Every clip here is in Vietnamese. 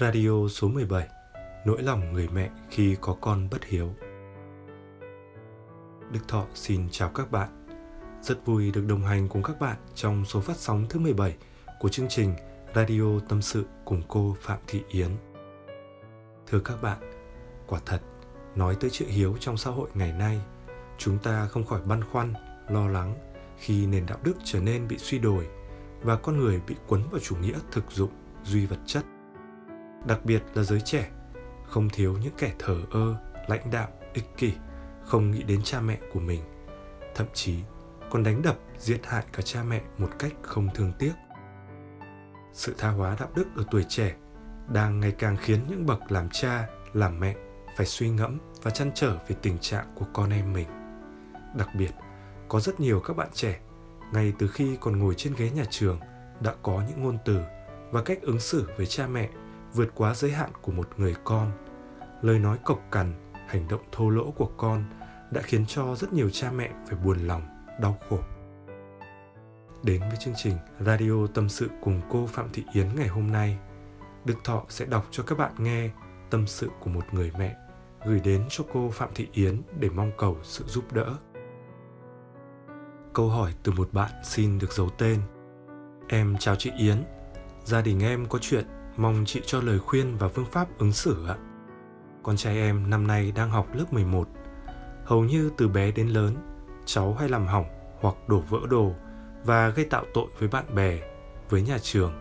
Radio số 17 Nỗi lòng người mẹ khi có con bất hiếu. Đức Thọ xin chào các bạn. Rất vui được đồng hành cùng các bạn trong số phát sóng thứ 17 của chương trình Radio Tâm sự cùng cô Phạm Thị Yến. Thưa các bạn, quả thật, nói tới chuyện hiếu trong xã hội ngày nay Chúng ta không khỏi băn khoăn, lo lắng khi nền đạo đức trở nên bị suy đồi và con người bị quấn vào chủ nghĩa thực dụng, duy vật chất – đặc biệt là giới trẻ, không thiếu những kẻ thờ ơ, lãnh đạo, ích kỷ, không nghĩ đến cha mẹ của mình, thậm chí còn đánh đập, giết hại cả cha mẹ một cách không thương tiếc. Sự tha hóa đạo đức ở tuổi trẻ đang ngày càng khiến những bậc làm cha, làm mẹ phải suy ngẫm và chăn trở về tình trạng của con em mình. Đặc biệt, có rất nhiều các bạn trẻ ngay từ khi còn ngồi trên ghế nhà trường đã có những ngôn từ và cách ứng xử với cha mẹ vượt quá giới hạn của một người con. Lời nói cộc cằn, hành động thô lỗ của con đã khiến cho rất nhiều cha mẹ phải buồn lòng, đau khổ. Đến với chương trình radio tâm sự cùng cô phạm thị yến ngày hôm nay, đức thọ sẽ đọc cho các bạn nghe tâm sự của một người mẹ gửi đến cho cô phạm thị yến để mong cầu sự giúp đỡ. Câu hỏi từ một bạn xin được giấu tên. Em chào chị yến, gia đình em có chuyện. Mong chị cho lời khuyên và phương pháp ứng xử ạ. Con trai em năm nay đang học lớp 11. Hầu như từ bé đến lớn, cháu hay làm hỏng hoặc đổ vỡ đồ và gây tạo tội với bạn bè, với nhà trường,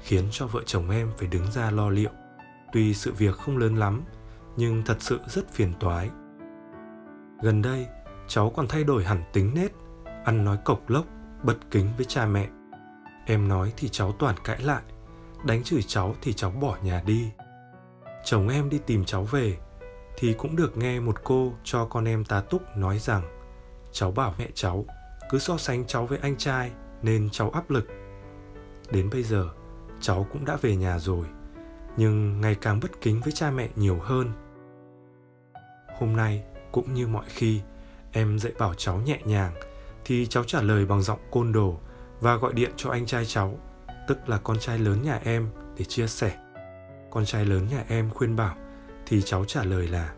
khiến cho vợ chồng em phải đứng ra lo liệu. Tuy sự việc không lớn lắm, nhưng thật sự rất phiền toái. Gần đây, cháu còn thay đổi hẳn tính nết, ăn nói cộc lốc, bất kính với cha mẹ. Em nói thì cháu toàn cãi lại, đánh chửi cháu thì cháu bỏ nhà đi. Chồng em đi tìm cháu về, thì cũng được nghe một cô cho con em tá túc nói rằng, cháu bảo mẹ cháu cứ so sánh cháu với anh trai nên cháu áp lực. Đến bây giờ, cháu cũng đã về nhà rồi, nhưng ngày càng bất kính với cha mẹ nhiều hơn. Hôm nay, cũng như mọi khi, em dạy bảo cháu nhẹ nhàng thì cháu trả lời bằng giọng côn đồ và gọi điện cho anh trai cháu tức là con trai lớn nhà em, để chia sẻ. Con trai lớn nhà em khuyên bảo, thì cháu trả lời là,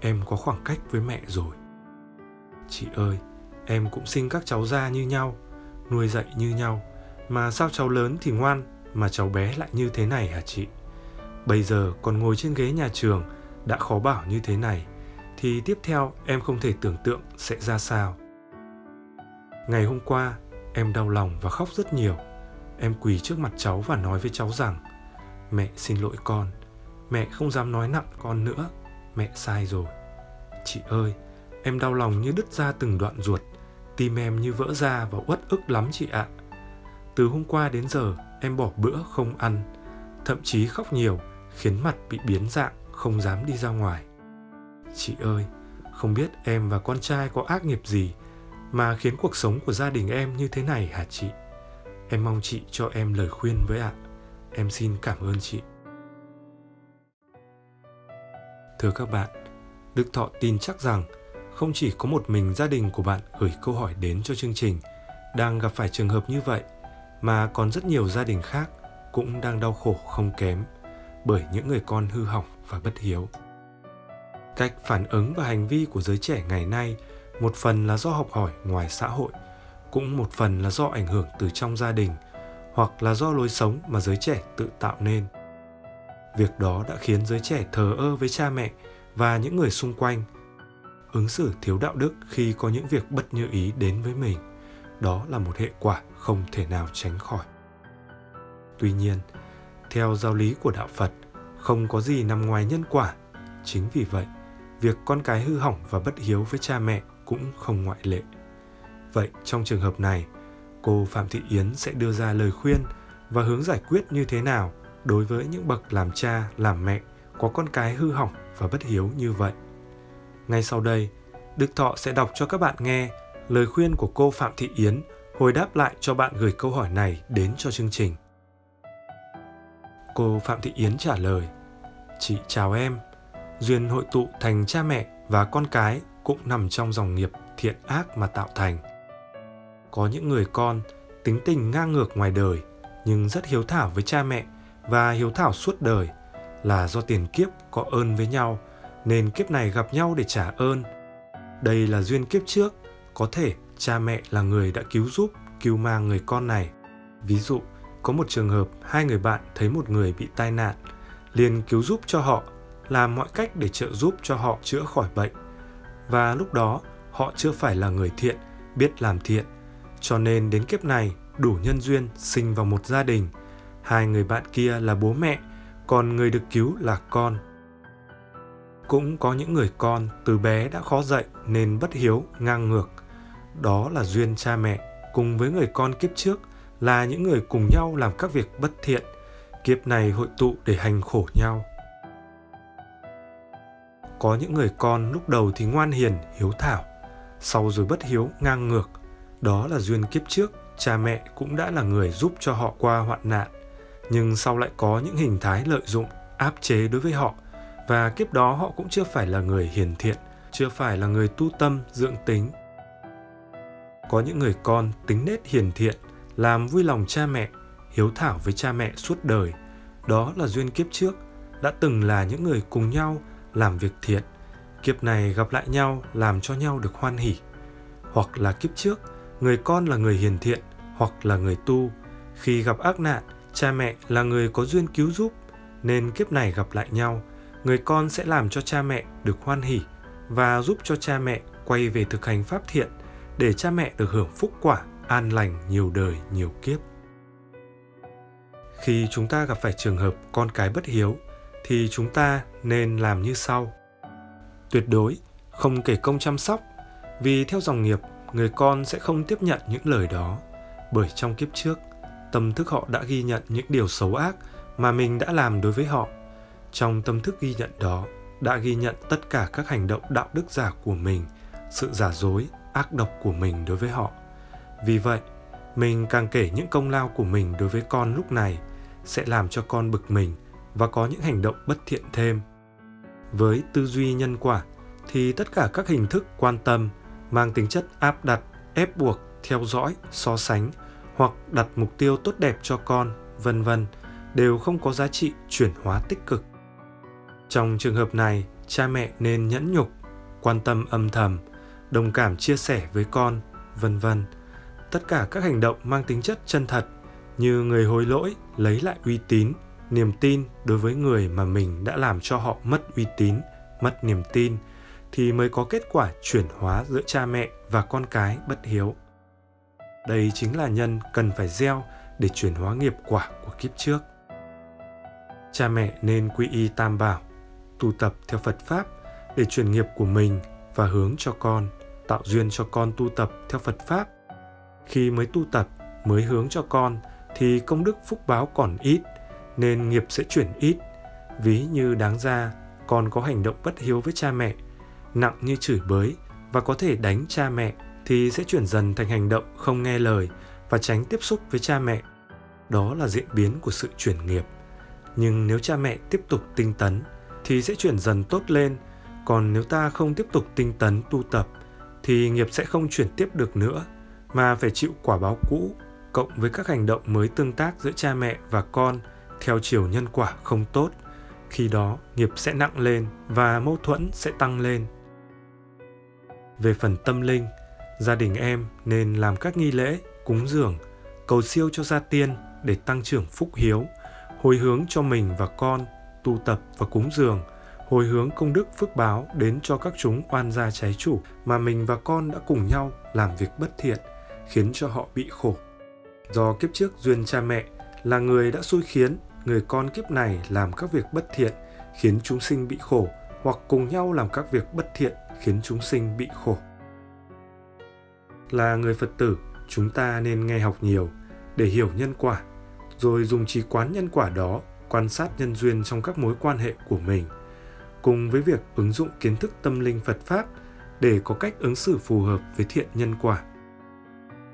em có khoảng cách với mẹ rồi. Chị ơi, em cũng sinh các cháu ra như nhau, nuôi dạy như nhau. Mà sao cháu lớn thì ngoan, mà cháu bé lại như thế này hả chị? Bây giờ còn ngồi trên ghế nhà trường, đã khó bảo như thế này, thì tiếp theo em không thể tưởng tượng sẽ ra sao. Ngày hôm qua, em đau lòng và khóc rất nhiều. Em quỳ trước mặt cháu và nói với cháu rằng, Mẹ xin lỗi con. Mẹ không dám nói nặng con nữa. Mẹ sai rồi. Chị ơi, Em đau lòng như đứt ra từng đoạn ruột. Tim em như vỡ ra và uất ức lắm chị ạ. Từ hôm qua đến giờ, Em bỏ bữa không ăn. Thậm chí khóc nhiều, Khiến mặt bị biến dạng, Không dám đi ra ngoài. Chị ơi, Không biết em và con trai có ác nghiệp gì Mà khiến cuộc sống của gia đình em như thế này hả chị? Em mong chị cho em lời khuyên với ạ. Em xin cảm ơn chị. Thưa các bạn, Đức Thọ tin chắc rằng không chỉ có một mình gia đình của bạn gửi câu hỏi đến cho chương trình đang gặp phải trường hợp như vậy, mà còn rất nhiều gia đình khác cũng đang đau khổ không kém bởi những người con hư hỏng và bất hiếu. Cách phản ứng và hành vi của giới trẻ ngày nay một phần là do học hỏi ngoài xã hội – cũng một phần là do ảnh hưởng từ trong gia đình hoặc là do lối sống mà giới trẻ tự tạo nên. Việc đó đã khiến giới trẻ thờ ơ với cha mẹ và những người xung quanh, ứng xử thiếu đạo đức khi có những việc bất như ý đến với mình. Đó là một hệ quả không thể nào tránh khỏi. Tuy nhiên, theo giáo lý của đạo phật, không có gì nằm ngoài nhân quả. Chính vì vậy, việc con cái hư hỏng và bất hiếu với cha mẹ cũng không ngoại lệ. Vậy trong trường hợp này, cô Phạm Thị Yến sẽ đưa ra lời khuyên và hướng giải quyết như thế nào đối với những bậc làm cha, làm mẹ có con cái hư hỏng và bất hiếu như vậy. Ngay sau đây, Đức Thọ sẽ đọc cho các bạn nghe lời khuyên của cô Phạm Thị Yến hồi đáp lại cho bạn gửi câu hỏi này đến cho chương trình. Cô Phạm Thị Yến trả lời: "Chị chào em. Duyên hội tụ thành cha mẹ và con cái cũng nằm trong dòng nghiệp thiện ác mà tạo thành có những người con tính tình ngang ngược ngoài đời nhưng rất hiếu thảo với cha mẹ và hiếu thảo suốt đời là do tiền kiếp có ơn với nhau nên kiếp này gặp nhau để trả ơn. Đây là duyên kiếp trước, có thể cha mẹ là người đã cứu giúp, cứu mang người con này. Ví dụ, có một trường hợp hai người bạn thấy một người bị tai nạn, liền cứu giúp cho họ, làm mọi cách để trợ giúp cho họ chữa khỏi bệnh. Và lúc đó, họ chưa phải là người thiện, biết làm thiện. Cho nên đến kiếp này, đủ nhân duyên sinh vào một gia đình. Hai người bạn kia là bố mẹ, còn người được cứu là con. Cũng có những người con từ bé đã khó dạy nên bất hiếu, ngang ngược. Đó là duyên cha mẹ cùng với người con kiếp trước là những người cùng nhau làm các việc bất thiện, kiếp này hội tụ để hành khổ nhau. Có những người con lúc đầu thì ngoan hiền, hiếu thảo, sau rồi bất hiếu, ngang ngược. Đó là duyên kiếp trước, cha mẹ cũng đã là người giúp cho họ qua hoạn nạn, nhưng sau lại có những hình thái lợi dụng, áp chế đối với họ, và kiếp đó họ cũng chưa phải là người hiền thiện, chưa phải là người tu tâm, dưỡng tính. Có những người con tính nết hiền thiện, làm vui lòng cha mẹ, hiếu thảo với cha mẹ suốt đời. Đó là duyên kiếp trước, đã từng là những người cùng nhau làm việc thiện. Kiếp này gặp lại nhau làm cho nhau được hoan hỉ. Hoặc là kiếp trước, người con là người hiền thiện hoặc là người tu. Khi gặp ác nạn, cha mẹ là người có duyên cứu giúp, nên kiếp này gặp lại nhau, người con sẽ làm cho cha mẹ được hoan hỉ và giúp cho cha mẹ quay về thực hành pháp thiện để cha mẹ được hưởng phúc quả an lành nhiều đời nhiều kiếp. Khi chúng ta gặp phải trường hợp con cái bất hiếu thì chúng ta nên làm như sau. Tuyệt đối không kể công chăm sóc vì theo dòng nghiệp người con sẽ không tiếp nhận những lời đó. Bởi trong kiếp trước, tâm thức họ đã ghi nhận những điều xấu ác mà mình đã làm đối với họ. Trong tâm thức ghi nhận đó, đã ghi nhận tất cả các hành động đạo đức giả của mình, sự giả dối, ác độc của mình đối với họ. Vì vậy, mình càng kể những công lao của mình đối với con lúc này sẽ làm cho con bực mình và có những hành động bất thiện thêm. Với tư duy nhân quả, thì tất cả các hình thức quan tâm mang tính chất áp đặt, ép buộc, theo dõi, so sánh hoặc đặt mục tiêu tốt đẹp cho con, vân vân, đều không có giá trị chuyển hóa tích cực. Trong trường hợp này, cha mẹ nên nhẫn nhục, quan tâm âm thầm, đồng cảm chia sẻ với con, vân vân. Tất cả các hành động mang tính chất chân thật như người hối lỗi lấy lại uy tín, niềm tin đối với người mà mình đã làm cho họ mất uy tín, mất niềm tin thì mới có kết quả chuyển hóa giữa cha mẹ và con cái bất hiếu. Đây chính là nhân cần phải gieo để chuyển hóa nghiệp quả của kiếp trước. Cha mẹ nên quy y tam bảo, tu tập theo phật pháp để chuyển nghiệp của mình và hướng cho con, tạo duyên cho con tu tập theo phật pháp. Khi mới tu tập, mới hướng cho con thì công đức phúc báo còn ít, nên nghiệp sẽ chuyển ít. Ví như đáng ra, con có hành động bất hiếu với cha mẹ nặng như chửi bới và có thể đánh cha mẹ thì sẽ chuyển dần thành hành động không nghe lời và tránh tiếp xúc với cha mẹ. Đó là diễn biến của sự chuyển nghiệp. Nhưng nếu cha mẹ tiếp tục tinh tấn thì sẽ chuyển dần tốt lên. Còn nếu ta không tiếp tục tinh tấn tu tập thì nghiệp sẽ không chuyển tiếp được nữa, mà phải chịu quả báo cũ cộng với các hành động mới tương tác giữa cha mẹ và con theo chiều nhân quả không tốt. Khi đó nghiệp sẽ nặng lên và mâu thuẫn sẽ tăng lên về phần tâm linh, gia đình em nên làm các nghi lễ, cúng dường, cầu siêu cho gia tiên để tăng trưởng phúc hiếu, hồi hướng cho mình và con tu tập và cúng dường, hồi hướng công đức phước báo đến cho các chúng oan gia trái chủ mà mình và con đã cùng nhau làm việc bất thiện, khiến cho họ bị khổ. Do kiếp trước duyên cha mẹ là người đã xui khiến người con kiếp này làm các việc bất thiện, khiến chúng sinh bị khổ hoặc cùng nhau làm các việc bất thiện khiến chúng sinh bị khổ. Là người Phật tử, chúng ta nên nghe học nhiều để hiểu nhân quả, rồi dùng trí quán nhân quả đó quan sát nhân duyên trong các mối quan hệ của mình, cùng với việc ứng dụng kiến thức tâm linh Phật Pháp để có cách ứng xử phù hợp với thiện nhân quả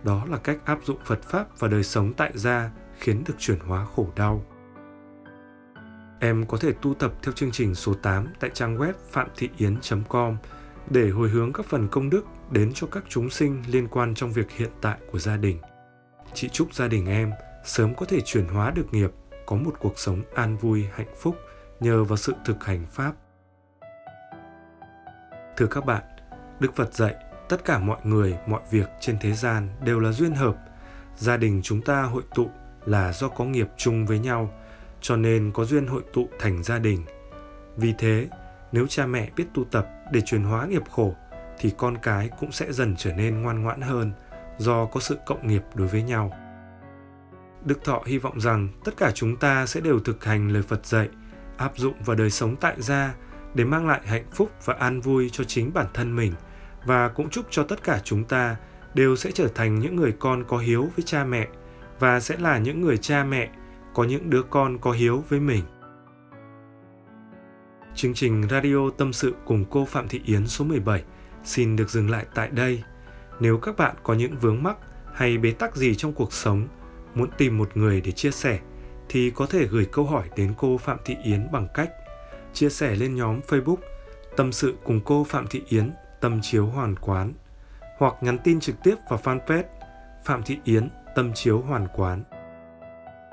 đó là cách áp dụng Phật Pháp vào đời sống tại gia khiến được chuyển hóa khổ đau. Em có thể tu tập theo chương trình số 8 tại trang web phạm thị yến.com để hồi hướng các phần công đức đến cho các chúng sinh liên quan trong việc hiện tại của gia đình. Chị chúc gia đình em sớm có thể chuyển hóa được nghiệp, có một cuộc sống an vui, hạnh phúc, nhờ vào sự thực hành Pháp. Thưa các bạn, Đức Phật dạy tất cả mọi người, mọi việc trên thế gian đều là duyên hợp. Gia đình chúng ta hội tụ là do có nghiệp chung với nhau, cho nên có duyên hội tụ thành gia đình. Vì thế, nếu cha mẹ biết tu tập để chuyển hóa nghiệp khổ thì con cái cũng sẽ dần trở nên ngoan ngoãn hơn do có sự cộng nghiệp đối với nhau. Đức Thọ hy vọng rằng tất cả chúng ta sẽ đều thực hành lời Phật dạy, áp dụng vào đời sống tại gia để mang lại hạnh phúc và an vui cho chính bản thân mình và cũng chúc cho tất cả chúng ta đều sẽ trở thành những người con có hiếu với cha mẹ và sẽ là những người cha mẹ có những đứa con có hiếu với mình. Chương trình Radio Tâm sự cùng cô Phạm Thị Yến số 17 xin được dừng lại tại đây. Nếu các bạn có những vướng mắc hay bế tắc gì trong cuộc sống, muốn tìm một người để chia sẻ, thì có thể gửi câu hỏi đến cô Phạm Thị Yến bằng cách chia sẻ lên nhóm Facebook Tâm sự cùng cô Phạm Thị Yến Tâm chiếu hoàn quán hoặc nhắn tin trực tiếp vào fanpage Phạm Thị Yến Tâm chiếu hoàn quán.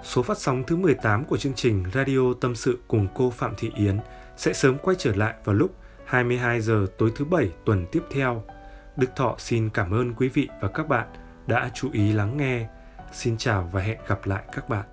Số phát sóng thứ 18 của chương trình Radio Tâm sự cùng cô Phạm Thị Yến sẽ sớm quay trở lại vào lúc 22 giờ tối thứ bảy tuần tiếp theo. Đức Thọ xin cảm ơn quý vị và các bạn đã chú ý lắng nghe. Xin chào và hẹn gặp lại các bạn.